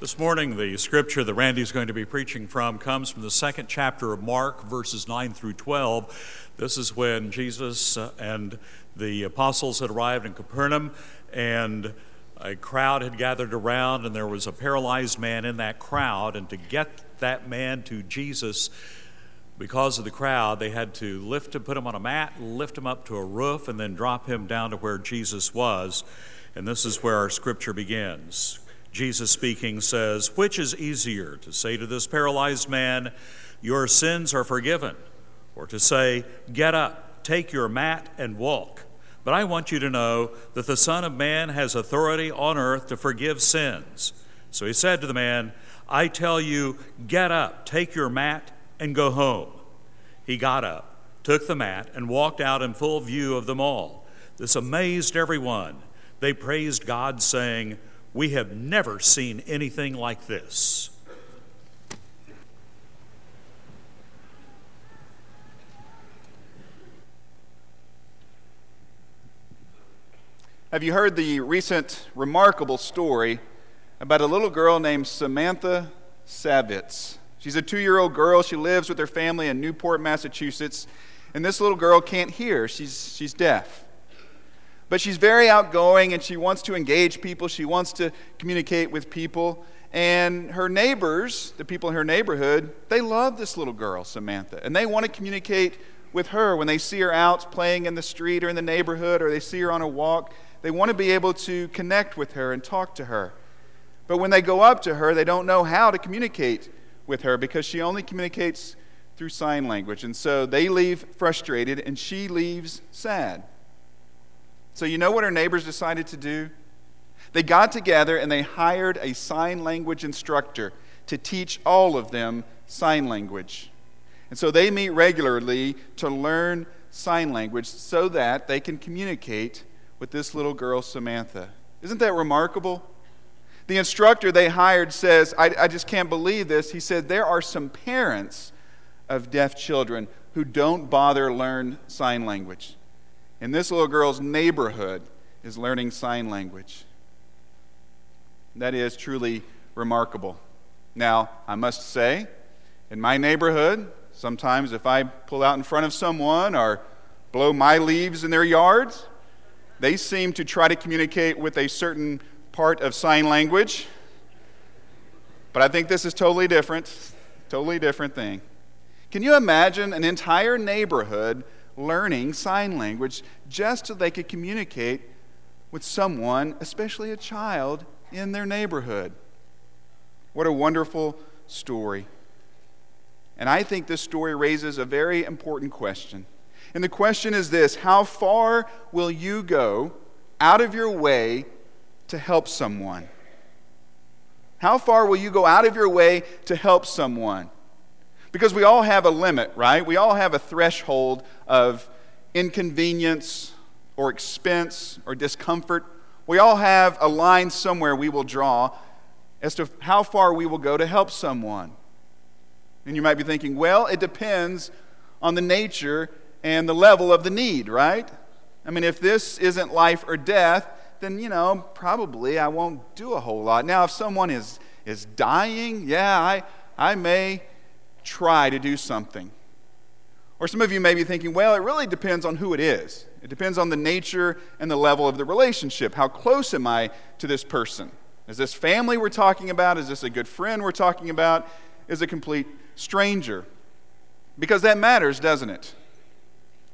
This morning, the scripture that Randy's going to be preaching from comes from the second chapter of Mark, verses 9 through 12. This is when Jesus uh, and the apostles had arrived in Capernaum, and a crowd had gathered around, and there was a paralyzed man in that crowd. And to get that man to Jesus, because of the crowd, they had to lift him, put him on a mat, lift him up to a roof, and then drop him down to where Jesus was. And this is where our scripture begins. Jesus speaking says, Which is easier, to say to this paralyzed man, Your sins are forgiven, or to say, Get up, take your mat, and walk? But I want you to know that the Son of Man has authority on earth to forgive sins. So he said to the man, I tell you, get up, take your mat, and go home. He got up, took the mat, and walked out in full view of them all. This amazed everyone. They praised God, saying, we have never seen anything like this. Have you heard the recent remarkable story about a little girl named Samantha Savitz? She's a two year old girl. She lives with her family in Newport, Massachusetts. And this little girl can't hear, she's, she's deaf. But she's very outgoing and she wants to engage people, she wants to communicate with people. And her neighbors, the people in her neighborhood, they love this little girl, Samantha, and they want to communicate with her when they see her out playing in the street or in the neighborhood or they see her on a walk. They want to be able to connect with her and talk to her. But when they go up to her, they don't know how to communicate with her because she only communicates through sign language. And so they leave frustrated and she leaves sad. So, you know what her neighbors decided to do? They got together and they hired a sign language instructor to teach all of them sign language. And so they meet regularly to learn sign language so that they can communicate with this little girl, Samantha. Isn't that remarkable? The instructor they hired says, I, I just can't believe this. He said, There are some parents of deaf children who don't bother learn sign language. And this little girl's neighborhood is learning sign language. That is truly remarkable. Now, I must say, in my neighborhood, sometimes if I pull out in front of someone or blow my leaves in their yards, they seem to try to communicate with a certain part of sign language. But I think this is totally different, totally different thing. Can you imagine an entire neighborhood learning sign language just so they could communicate with someone, especially a child, in their neighborhood. What a wonderful story. And I think this story raises a very important question. And the question is this How far will you go out of your way to help someone? How far will you go out of your way to help someone? Because we all have a limit, right? We all have a threshold of inconvenience or expense or discomfort. We all have a line somewhere we will draw as to how far we will go to help someone. And you might be thinking, well, it depends on the nature and the level of the need, right? I mean, if this isn't life or death, then, you know, probably I won't do a whole lot. Now, if someone is, is dying, yeah, I, I may try to do something. Or some of you may be thinking, well, it really depends on who it is. It depends on the nature and the level of the relationship. How close am I to this person? Is this family we're talking about? Is this a good friend we're talking about? Is a complete stranger? Because that matters, doesn't it?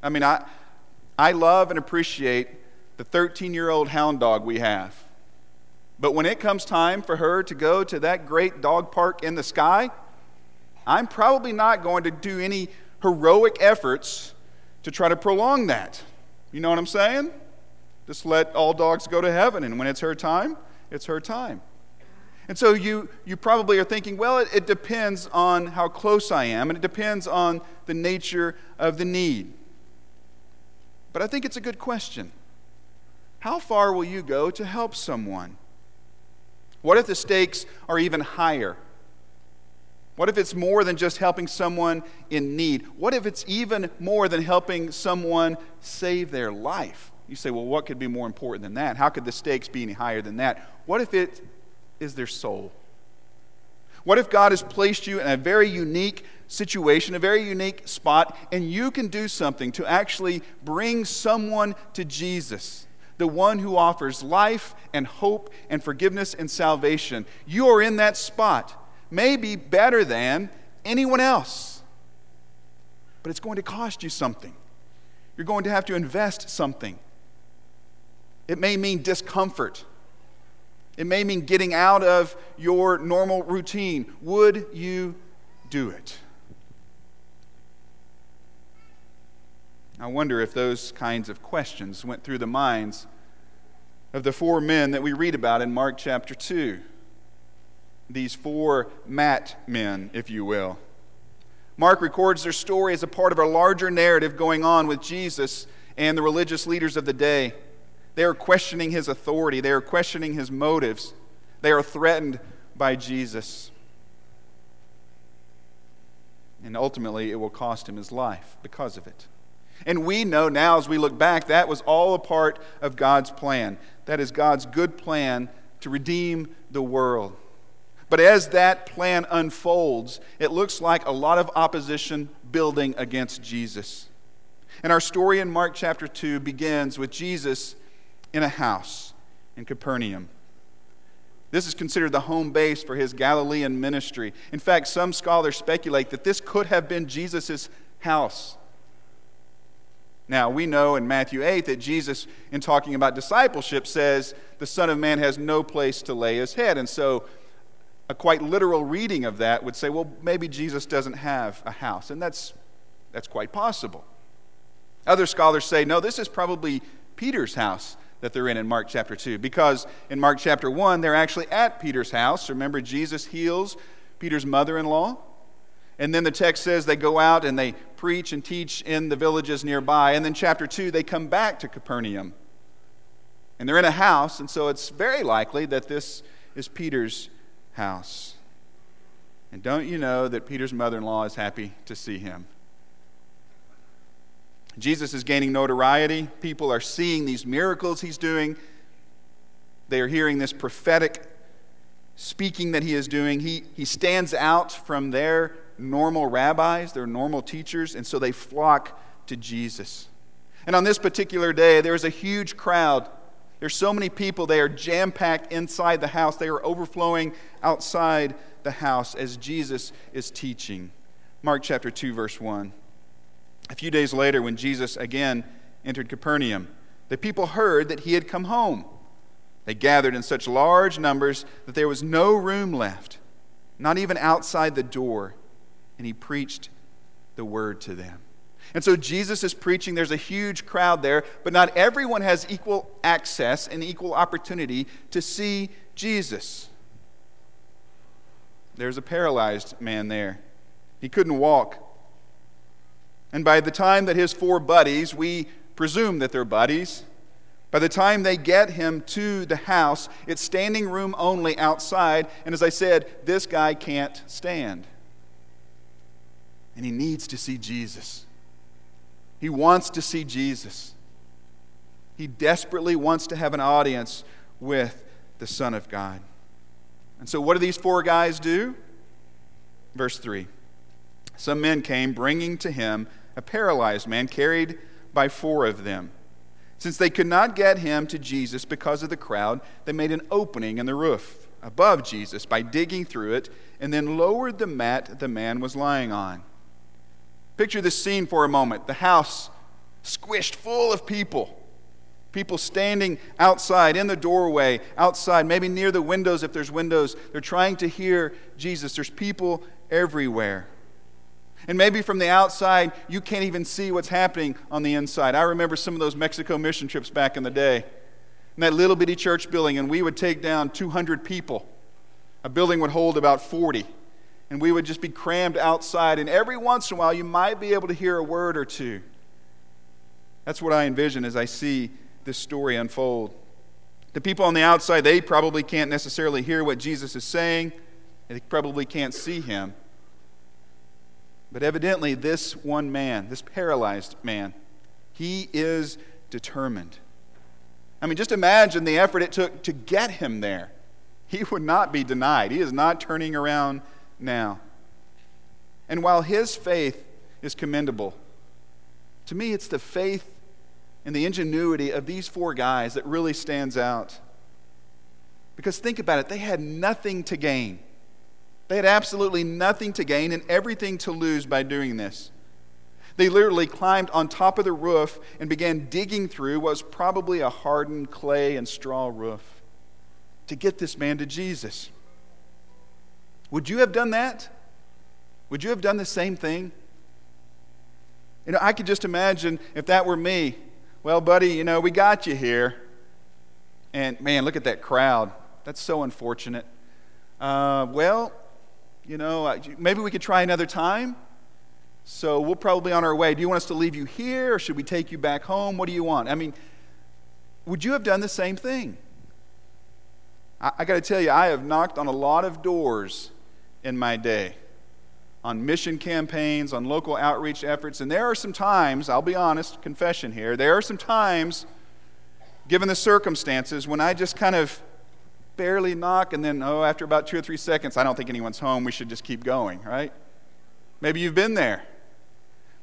I mean, I, I love and appreciate the 13 year old hound dog we have. But when it comes time for her to go to that great dog park in the sky, I'm probably not going to do any heroic efforts to try to prolong that. You know what I'm saying? Just let all dogs go to heaven, and when it's her time, it's her time. And so you, you probably are thinking, well, it, it depends on how close I am, and it depends on the nature of the need. But I think it's a good question. How far will you go to help someone? What if the stakes are even higher? What if it's more than just helping someone in need? What if it's even more than helping someone save their life? You say, well, what could be more important than that? How could the stakes be any higher than that? What if it is their soul? What if God has placed you in a very unique situation, a very unique spot, and you can do something to actually bring someone to Jesus, the one who offers life and hope and forgiveness and salvation? You are in that spot, maybe better than anyone else. But it's going to cost you something. You're going to have to invest something. It may mean discomfort. It may mean getting out of your normal routine. Would you do it? I wonder if those kinds of questions went through the minds of the four men that we read about in Mark chapter 2. These four mat men, if you will. Mark records their story as a part of a larger narrative going on with Jesus and the religious leaders of the day. They are questioning his authority, they are questioning his motives, they are threatened by Jesus. And ultimately, it will cost him his life because of it. And we know now, as we look back, that was all a part of God's plan. That is God's good plan to redeem the world. But as that plan unfolds, it looks like a lot of opposition building against Jesus. And our story in Mark chapter 2 begins with Jesus in a house in Capernaum. This is considered the home base for his Galilean ministry. In fact, some scholars speculate that this could have been Jesus' house. Now, we know in Matthew 8 that Jesus, in talking about discipleship, says the Son of Man has no place to lay his head. And so a quite literal reading of that would say, well, maybe Jesus doesn't have a house. And that's, that's quite possible. Other scholars say, no, this is probably Peter's house that they're in in Mark chapter 2, because in Mark chapter 1, they're actually at Peter's house. Remember, Jesus heals Peter's mother in law. And then the text says they go out and they preach and teach in the villages nearby. And then, chapter 2, they come back to Capernaum. And they're in a house, and so it's very likely that this is Peter's house. And don't you know that Peter's mother in law is happy to see him? Jesus is gaining notoriety. People are seeing these miracles he's doing. They are hearing this prophetic speaking that he is doing. He, he stands out from their normal rabbis, their normal teachers, and so they flock to Jesus. And on this particular day, there is a huge crowd there's so many people, they are jam packed inside the house. They are overflowing outside the house as Jesus is teaching. Mark chapter 2, verse 1. A few days later, when Jesus again entered Capernaum, the people heard that he had come home. They gathered in such large numbers that there was no room left, not even outside the door, and he preached the word to them. And so Jesus is preaching. There's a huge crowd there, but not everyone has equal access and equal opportunity to see Jesus. There's a paralyzed man there. He couldn't walk. And by the time that his four buddies, we presume that they're buddies, by the time they get him to the house, it's standing room only outside. And as I said, this guy can't stand. And he needs to see Jesus. He wants to see Jesus. He desperately wants to have an audience with the Son of God. And so, what do these four guys do? Verse 3 Some men came bringing to him a paralyzed man carried by four of them. Since they could not get him to Jesus because of the crowd, they made an opening in the roof above Jesus by digging through it and then lowered the mat the man was lying on. Picture this scene for a moment the house squished full of people. People standing outside, in the doorway, outside, maybe near the windows if there's windows. They're trying to hear Jesus. There's people everywhere. And maybe from the outside, you can't even see what's happening on the inside. I remember some of those Mexico mission trips back in the day. In that little bitty church building, and we would take down 200 people. A building would hold about 40 and we would just be crammed outside. And every once in a while, you might be able to hear a word or two. That's what I envision as I see this story unfold. The people on the outside, they probably can't necessarily hear what Jesus is saying, they probably can't see him. But evidently, this one man, this paralyzed man, he is determined. I mean, just imagine the effort it took to get him there. He would not be denied. He is not turning around now. And while his faith is commendable, to me it's the faith and the ingenuity of these four guys that really stands out. Because think about it, they had nothing to gain. They had absolutely nothing to gain and everything to lose by doing this. They literally climbed on top of the roof and began digging through what was probably a hardened clay and straw roof to get this man to Jesus. Would you have done that? Would you have done the same thing? You know, I could just imagine if that were me. Well, buddy, you know, we got you here. And man, look at that crowd. That's so unfortunate. Uh, well, you know, maybe we could try another time. So we'll probably on our way. Do you want us to leave you here or should we take you back home? What do you want? I mean, would you have done the same thing? I, I got to tell you, I have knocked on a lot of doors in my day on mission campaigns, on local outreach efforts. And there are some times, I'll be honest, confession here, there are some times, given the circumstances, when I just kind of barely knock and then, oh, after about two or three seconds, I don't think anyone's home, we should just keep going, right? Maybe you've been there.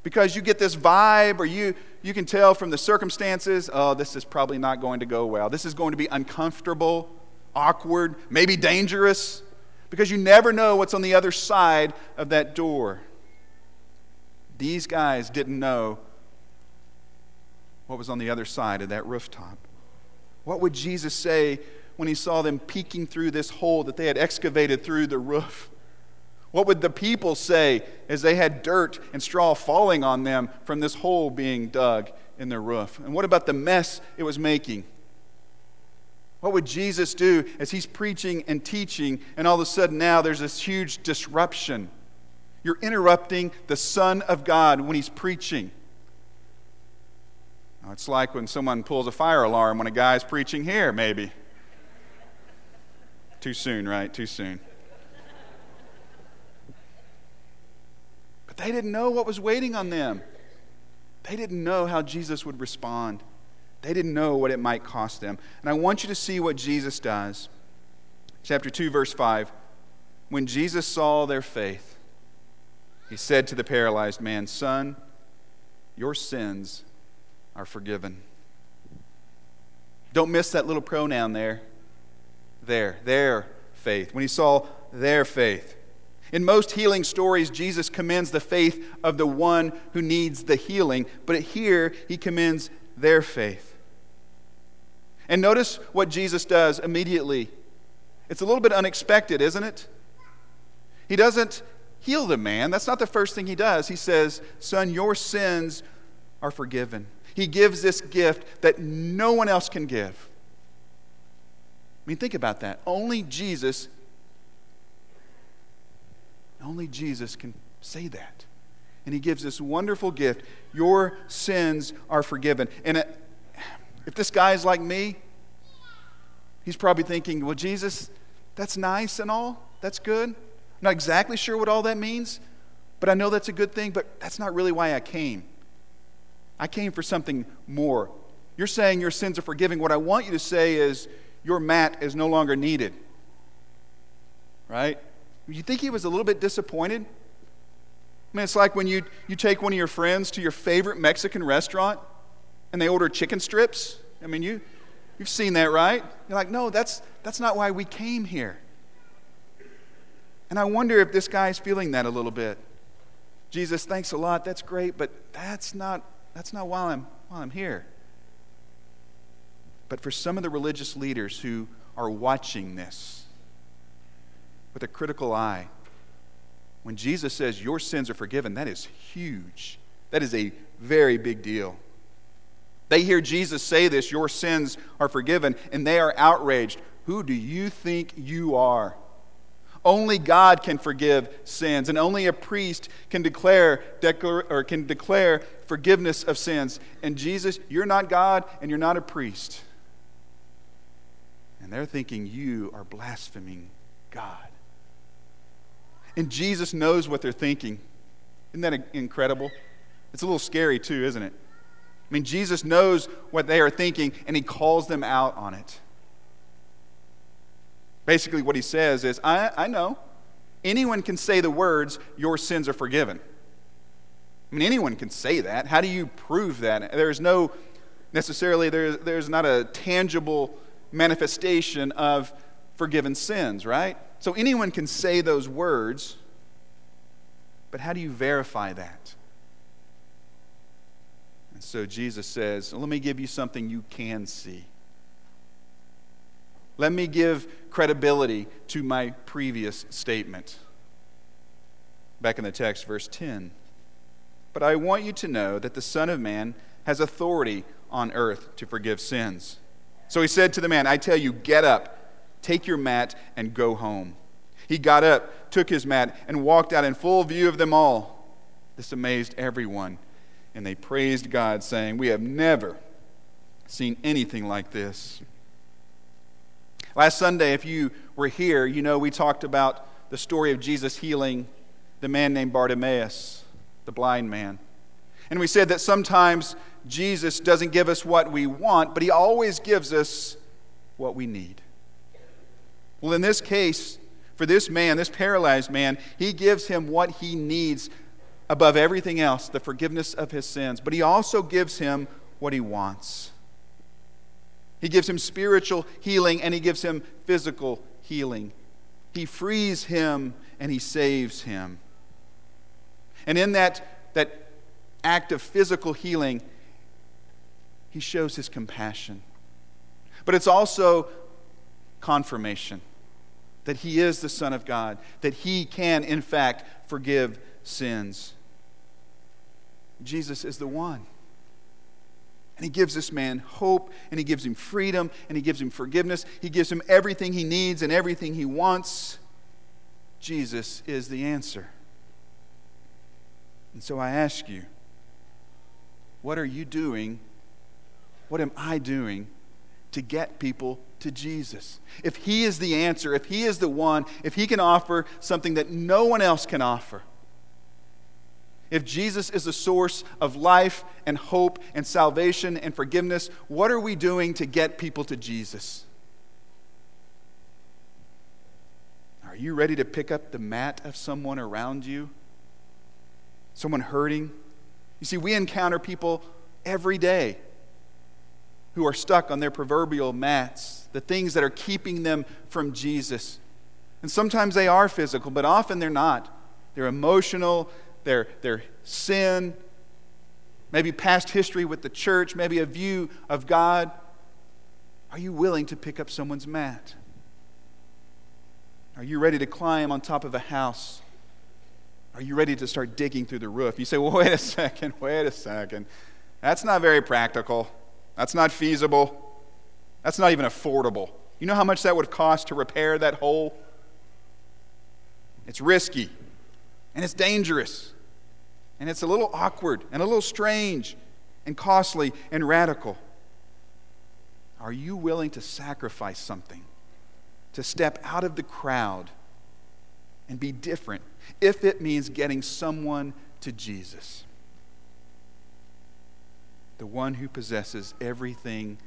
Because you get this vibe, or you, you can tell from the circumstances, oh, this is probably not going to go well. This is going to be uncomfortable, awkward, maybe dangerous because you never know what's on the other side of that door. These guys didn't know what was on the other side of that rooftop. What would Jesus say when he saw them peeking through this hole that they had excavated through the roof? What would the people say as they had dirt and straw falling on them from this hole being dug in their roof? And what about the mess it was making? What would Jesus do as he's preaching and teaching, and all of a sudden now there's this huge disruption? You're interrupting the Son of God when he's preaching. Now, it's like when someone pulls a fire alarm when a guy's preaching here, maybe. Too soon, right? Too soon. But they didn't know what was waiting on them. They didn't know how Jesus would respond. They didn't know what it might cost them. And I want you to see what Jesus does. Chapter 2, verse 5. When Jesus saw their faith, he said to the paralyzed man, Son, your sins are forgiven. Don't miss that little pronoun there. There, their faith. When he saw their faith. In most healing stories, Jesus commends the faith of the one who needs the healing, but here he commends their faith. And notice what Jesus does immediately. It's a little bit unexpected, isn't it? He doesn't heal the man. That's not the first thing he does. He says, Son, your sins are forgiven. He gives this gift that no one else can give. I mean, think about that. Only Jesus, only Jesus can say that. And he gives this wonderful gift. Your sins are forgiven. And if this guy is like me, he's probably thinking, well, Jesus, that's nice and all. That's good. I'm not exactly sure what all that means, but I know that's a good thing, but that's not really why I came. I came for something more. You're saying your sins are forgiven. What I want you to say is your mat is no longer needed. Right? You think he was a little bit disappointed? I mean, it's like when you, you take one of your friends to your favorite Mexican restaurant and they order chicken strips. I mean, you, you've seen that, right? You're like, no, that's, that's not why we came here. And I wonder if this guy's feeling that a little bit. Jesus, thanks a lot. That's great, but that's not, that's not why I'm, why I'm here. But for some of the religious leaders who are watching this with a critical eye, when Jesus says your sins are forgiven, that is huge. That is a very big deal. They hear Jesus say this, Your sins are forgiven, and they are outraged. Who do you think you are? Only God can forgive sins, and only a priest can declare, declare, or can declare forgiveness of sins. And Jesus, you're not God, and you're not a priest. And they're thinking you are blaspheming God. And Jesus knows what they're thinking. Isn't that incredible? It's a little scary, too, isn't it? I mean, Jesus knows what they are thinking, and he calls them out on it. Basically, what he says is, I, I know. anyone can say the words, Your sins are forgiven. I mean, anyone can say that. How do you prove that? There's no necessarily, there's, there's not a tangible manifestation of forgiven sins, right? So anyone can say those words, but how do you verify that? So Jesus says, Let me give you something you can see. Let me give credibility to my previous statement. Back in the text, verse 10. But I want you to know that the Son of Man has authority on earth to forgive sins. So he said to the man, I tell you, get up, take your mat, and go home. He got up, took his mat, and walked out in full view of them all. This amazed everyone, and they praised God, saying, We have never seen anything like this. Last Sunday, if you were here, you know we talked about the story of Jesus healing the man named Bartimaeus, the blind man. And we said that sometimes Jesus doesn't give us what we want, but he always gives us what we need. Well, in this case, for this man, this paralyzed man, he gives him what he needs above everything else the forgiveness of his sins. But he also gives him what he wants. He gives him spiritual healing and he gives him physical healing. He frees him and he saves him. And in that, that act of physical healing, he shows his compassion. But it's also confirmation that he is the Son of God, that he can, in fact, forgive sins. Jesus is the one. And he gives this man hope, and he gives him freedom, and he gives him forgiveness. He gives him everything he needs and everything he wants. Jesus is the answer. And so I ask you, what are you doing? What am I doing to get people to Jesus? If he is the answer, if he is the one, if he can offer something that no one else can offer, if Jesus is the source of life and hope and salvation and forgiveness, what are we doing to get people to Jesus? Are you ready to pick up the mat of someone around you? Someone hurting? You see, we encounter people every day who are stuck on their proverbial mats, the things that are keeping them from Jesus. And sometimes they are physical, but often they're not. They're emotional, their, their sin, maybe past history with the church, maybe a view of God. Are you willing to pick up someone's mat? Are you ready to climb on top of a house? Are you ready to start digging through the roof? You say, well, wait a second, wait a second. That's not very practical. That's not feasible. That's not even affordable. You know how much that would cost to repair that hole? It's risky and it's dangerous. And it's a little awkward and a little strange and costly and radical. Are you willing to sacrifice something, to step out of the crowd and be different if it means getting someone to Jesus? The one who possesses everything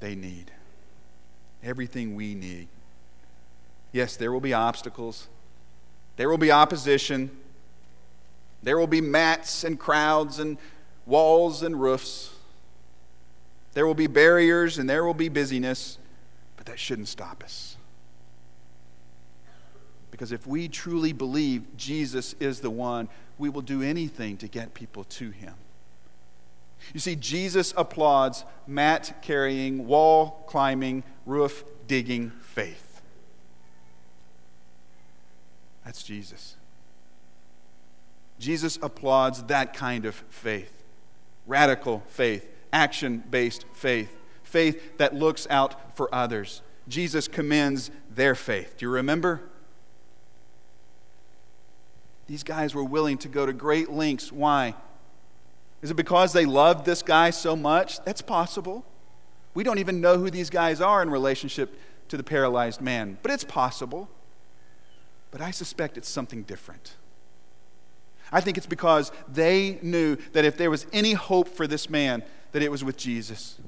they need, everything we need. Yes, there will be obstacles, there will be opposition. There will be mats and crowds and walls and roofs. There will be barriers and there will be busyness, but that shouldn't stop us. Because if we truly believe Jesus is the one, we will do anything to get people to him. You see, Jesus applauds mat carrying, wall climbing, roof digging faith. That's Jesus. Jesus applauds that kind of faith radical faith, action based faith, faith that looks out for others. Jesus commends their faith. Do you remember? These guys were willing to go to great lengths. Why? Is it because they loved this guy so much? That's possible. We don't even know who these guys are in relationship to the paralyzed man, but it's possible. But I suspect it's something different. I think it's because they knew that if there was any hope for this man, that it was with Jesus.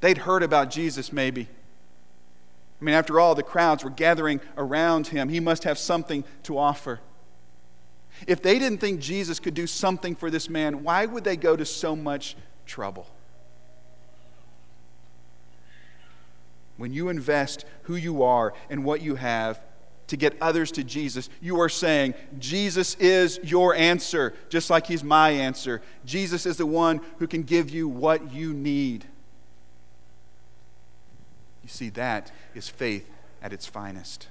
They'd heard about Jesus maybe. I mean, after all, the crowds were gathering around him. He must have something to offer. If they didn't think Jesus could do something for this man, why would they go to so much trouble? When you invest who you are and what you have to get others to Jesus, you are saying, Jesus is your answer, just like He's my answer. Jesus is the one who can give you what you need. You see, that is faith at its finest.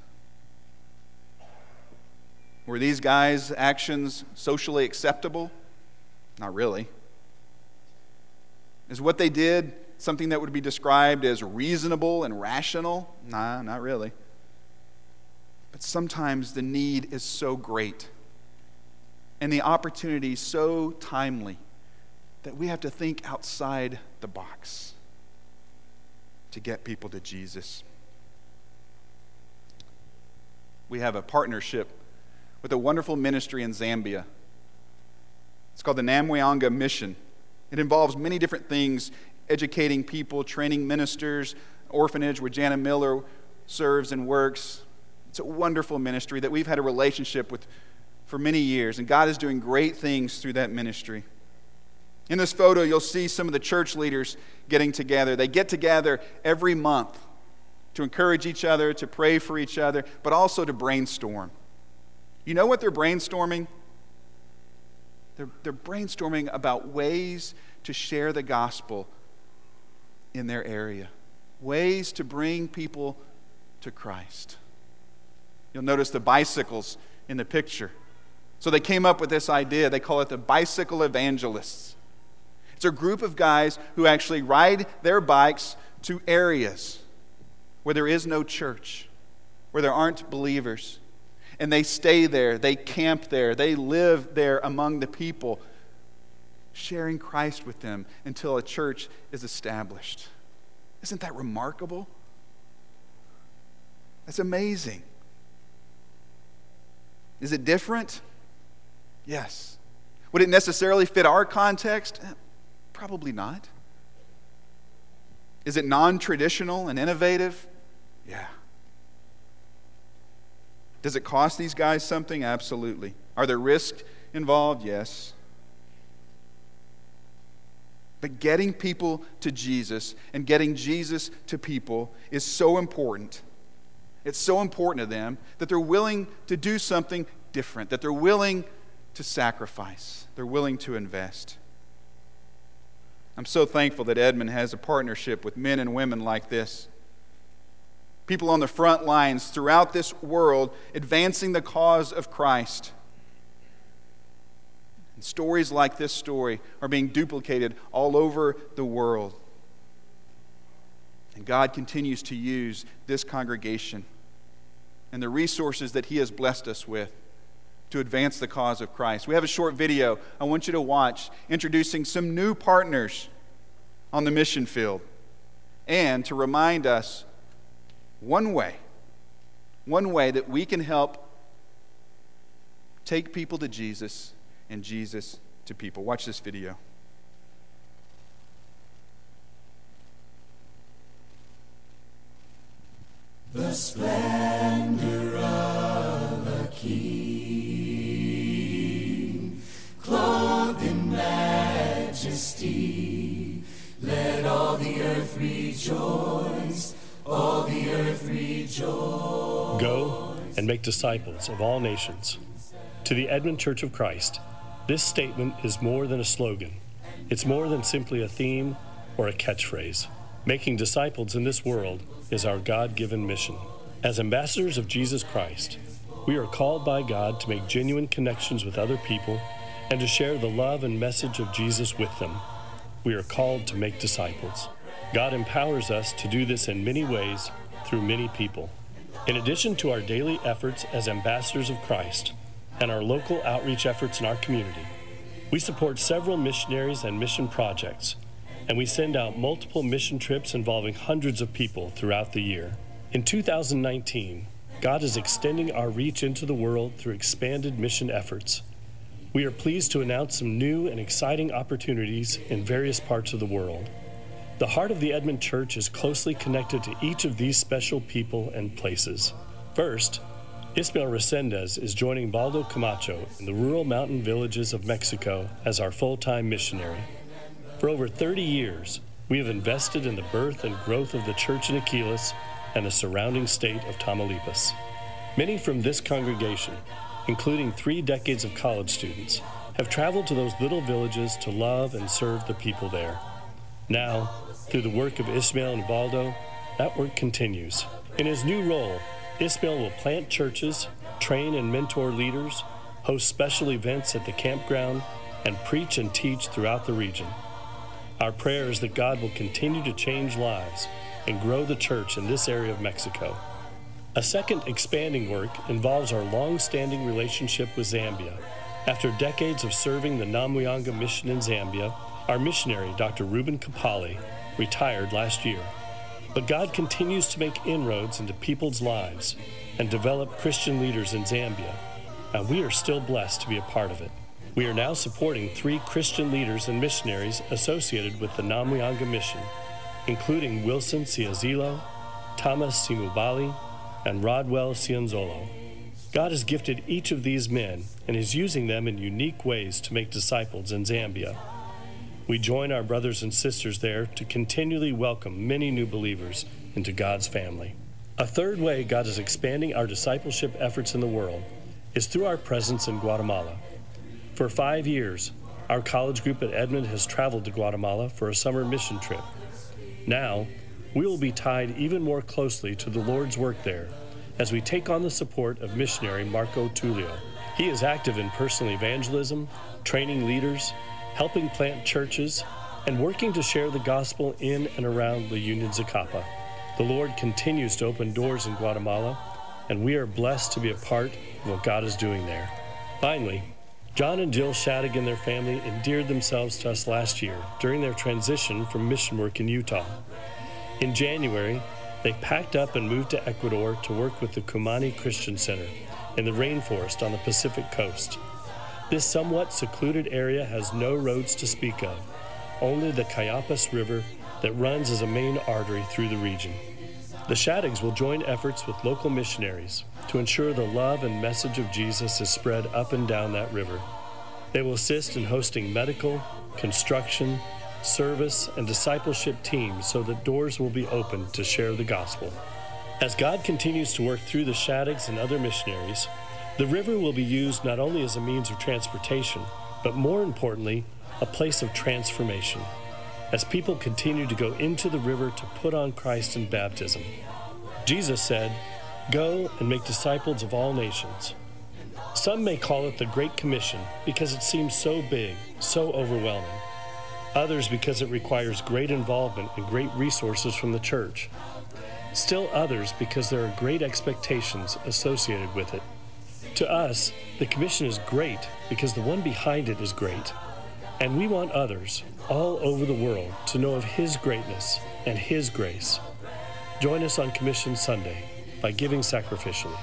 Were these guys' actions socially acceptable? Not really. Is what they did something that would be described as reasonable and rational? Nah, not really. But sometimes the need is so great and the opportunity so timely that we have to think outside the box to get people to Jesus. We have a partnership with a wonderful ministry in Zambia. It's called the Namwianga Mission. It involves many different things educating people, training ministers, orphanage where Jana Miller serves and works. It's a wonderful ministry that we've had a relationship with for many years, and God is doing great things through that ministry. In this photo, you'll see some of the church leaders getting together. They get together every month to encourage each other, to pray for each other, but also to brainstorm. You know what they're brainstorming? They're, they're brainstorming about ways to share the gospel in their area, ways to bring people to Christ. You'll notice the bicycles in the picture. So they came up with this idea. They call it the bicycle evangelists. It's a group of guys who actually ride their bikes to areas where there is no church, where there aren't believers. And they stay there, they camp there, they live there among the people sharing Christ with them until a church is established. Isn't that remarkable? That's amazing. Is it different? Yes. Would it necessarily fit our context? Eh, probably not. Is it non traditional and innovative? Yeah. Does it cost these guys something? Absolutely. Are there risks involved? Yes. But getting people to Jesus and getting Jesus to people is so important. It's so important to them that they're willing to do something different, that they're willing to sacrifice, they're willing to invest. I'm so thankful that Edmond has a partnership with men and women like this. People on the front lines throughout this world advancing the cause of Christ. And stories like this story are being duplicated all over the world. And God continues to use this congregation and the resources that He has blessed us with to advance the cause of Christ. We have a short video I want you to watch introducing some new partners on the mission field and to remind us one way, one way that we can help take people to Jesus and Jesus to people. Watch this video. The splendor of a king, clothed in majesty, let all the earth rejoice, all the earth rejoice. Go and make disciples of all nations. To the Edmond Church of Christ, this statement is more than a slogan. It's more than simply a theme or a catchphrase. Making disciples in this world is our God given mission. As ambassadors of Jesus Christ, we are called by God to make genuine connections with other people and to share the love and message of Jesus with them. We are called to make disciples. God empowers us to do this in many ways through many people. In addition to our daily efforts as ambassadors of Christ and our local outreach efforts in our community, we support several missionaries and mission projects and we send out multiple mission trips involving hundreds of people throughout the year. In 2019, God is extending our reach into the world through expanded mission efforts. We are pleased to announce some new and exciting opportunities in various parts of the world. The heart of the Edmond Church is closely connected to each of these special people and places. First, Ismael Resendez is joining Baldo Camacho in the rural mountain villages of Mexico as our full time missionary. For over 30 years, we have invested in the birth and growth of the church in Aquiles and the surrounding state of Tamaulipas. Many from this congregation, including three decades of college students, have traveled to those little villages to love and serve the people there. Now, through the work of Ismail and Baldo, that work continues. In his new role, Ismail will plant churches, train and mentor leaders, host special events at the campground, and preach and teach throughout the region. Our prayer is that God will continue to change lives and grow the church in this area of Mexico. A second expanding work involves our long standing relationship with Zambia. After decades of serving the Namwianga mission in Zambia, our missionary, Dr. Ruben Kapali, retired last year. But God continues to make inroads into people's lives and develop Christian leaders in Zambia, and we are still blessed to be a part of it. We are now supporting three Christian leaders and missionaries associated with the Namwianga mission, including Wilson Ciazilo, Thomas Simubali, and Rodwell Cianzolo. God has gifted each of these men and is using them in unique ways to make disciples in Zambia. We join our brothers and sisters there to continually welcome many new believers into God's family. A third way God is expanding our discipleship efforts in the world is through our presence in Guatemala. For five years, our college group at Edmond has traveled to Guatemala for a summer mission trip. Now, we will be tied even more closely to the Lord's work there as we take on the support of missionary Marco Tulio. He is active in personal evangelism, training leaders, helping plant churches, and working to share the gospel in and around La Union Zacapa. The Lord continues to open doors in Guatemala, and we are blessed to be a part of what God is doing there. Finally, John and Jill Shattuck and their family endeared themselves to us last year during their transition from mission work in Utah. In January, they packed up and moved to Ecuador to work with the Cumani Christian Center in the rainforest on the Pacific coast. This somewhat secluded area has no roads to speak of, only the Cayapas River that runs as a main artery through the region. The Shaddings will join efforts with local missionaries to ensure the love and message of Jesus is spread up and down that river. They will assist in hosting medical, construction, service, and discipleship teams so that doors will be opened to share the gospel. As God continues to work through the Shaddings and other missionaries, the river will be used not only as a means of transportation, but more importantly, a place of transformation as people continue to go into the river to put on Christ in baptism. Jesus said, Go and make disciples of all nations. Some may call it the Great Commission because it seems so big, so overwhelming. Others because it requires great involvement and great resources from the church. Still others because there are great expectations associated with it. To us, the commission is great because the one behind it is great. And we want others all over the world to know of His greatness and His grace. Join us on Commission Sunday by giving sacrificially.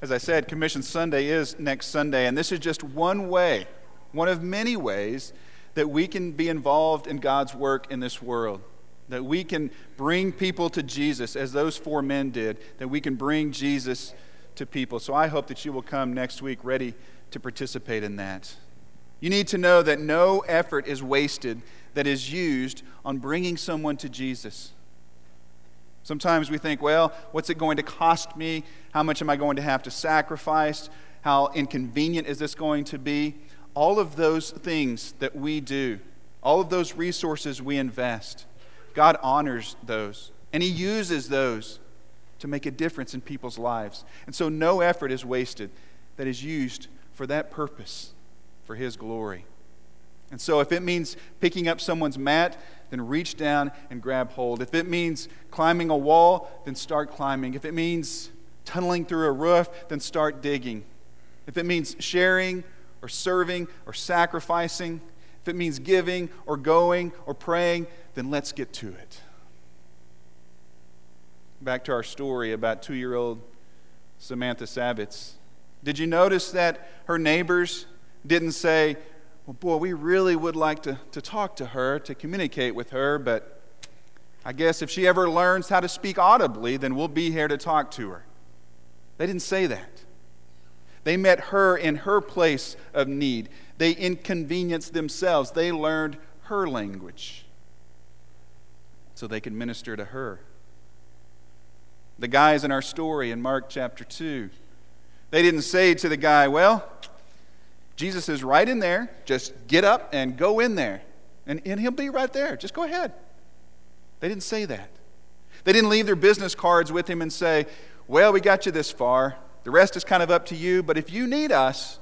As I said, Commission Sunday is next Sunday, and this is just one way, one of many ways that we can be involved in God's work in this world. That we can bring people to Jesus as those four men did, that we can bring Jesus to people. So I hope that you will come next week ready to participate in that. You need to know that no effort is wasted that is used on bringing someone to Jesus. Sometimes we think, well, what's it going to cost me? How much am I going to have to sacrifice? How inconvenient is this going to be? All of those things that we do, all of those resources we invest, God honors those, and He uses those to make a difference in people's lives. And so no effort is wasted that is used for that purpose, for His glory. And so if it means picking up someone's mat, then reach down and grab hold. If it means climbing a wall, then start climbing. If it means tunneling through a roof, then start digging. If it means sharing or serving or sacrificing, if it means giving or going or praying, then let's get to it. Back to our story about two year old Samantha Savitz. Did you notice that her neighbors didn't say, Well, boy, we really would like to, to talk to her, to communicate with her, but I guess if she ever learns how to speak audibly, then we'll be here to talk to her. They didn't say that. They met her in her place of need. They inconvenienced themselves. They learned her language so they could minister to her. The guys in our story in Mark chapter 2, they didn't say to the guy, Well, Jesus is right in there. Just get up and go in there. And, and he'll be right there. Just go ahead. They didn't say that. They didn't leave their business cards with him and say, Well, we got you this far. The rest is kind of up to you, but if you need us,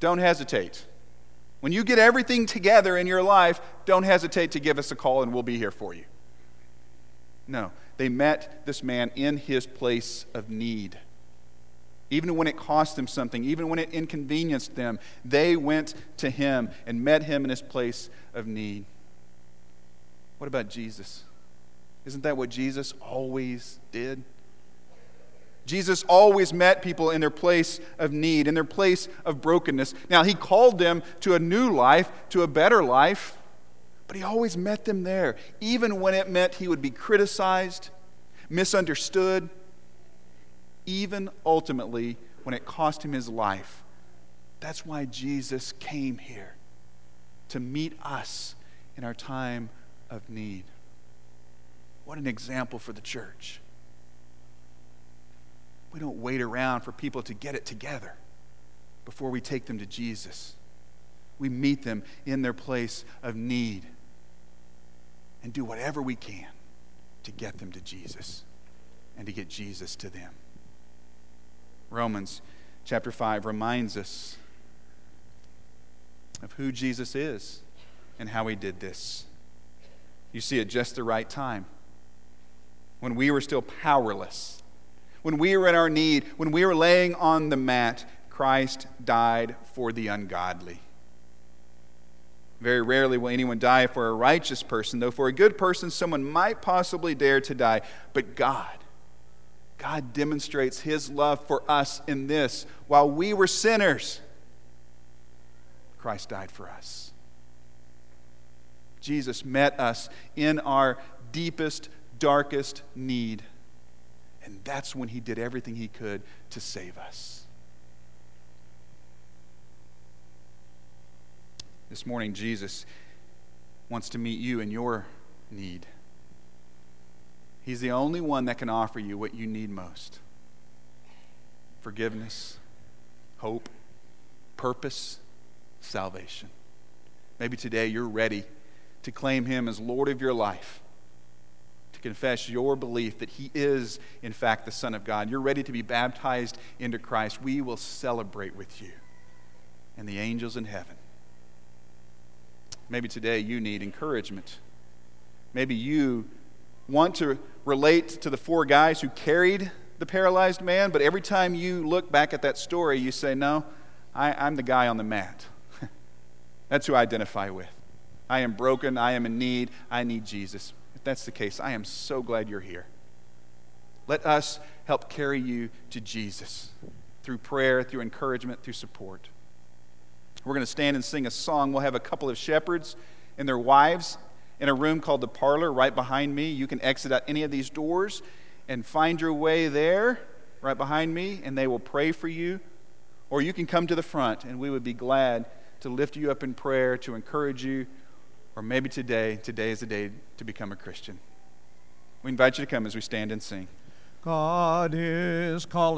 don't hesitate. When you get everything together in your life, don't hesitate to give us a call and we'll be here for you. No, they met this man in his place of need. Even when it cost them something, even when it inconvenienced them, they went to him and met him in his place of need. What about Jesus? Isn't that what Jesus always did? Jesus always met people in their place of need, in their place of brokenness. Now, he called them to a new life, to a better life, but he always met them there, even when it meant he would be criticized, misunderstood, even ultimately when it cost him his life. That's why Jesus came here to meet us in our time of need. What an example for the church. We don't wait around for people to get it together before we take them to Jesus. We meet them in their place of need and do whatever we can to get them to Jesus and to get Jesus to them. Romans chapter 5 reminds us of who Jesus is and how he did this. You see, at just the right time, when we were still powerless, when we were in our need, when we were laying on the mat, Christ died for the ungodly. Very rarely will anyone die for a righteous person, though for a good person, someone might possibly dare to die. But God, God demonstrates his love for us in this. While we were sinners, Christ died for us. Jesus met us in our deepest, darkest need. And that's when he did everything he could to save us. This morning, Jesus wants to meet you in your need. He's the only one that can offer you what you need most forgiveness, hope, purpose, salvation. Maybe today you're ready to claim Him as Lord of your life, to confess your belief that He is, in fact, the Son of God. You're ready to be baptized into Christ. We will celebrate with you and the angels in heaven. Maybe today you need encouragement. Maybe you want to relate to the four guys who carried the paralyzed man, but every time you look back at that story, you say, No, I, am the guy on the mat. That's who I identify with. I am broken. I am in need. I need Jesus. If that's the case, I am so glad you're here. Let us help carry you to Jesus through prayer, through encouragement, through support. We're going to stand and sing a song. We'll have a couple of shepherds and their wives in a room called the parlor right behind me. You can exit out any of these doors and find your way there right behind me, and they will pray for you. Or you can come to the front, and we would be glad to lift you up in prayer, to encourage you, or maybe today, today is the day to become a Christian. We invite you to come as we stand and sing. God is calling.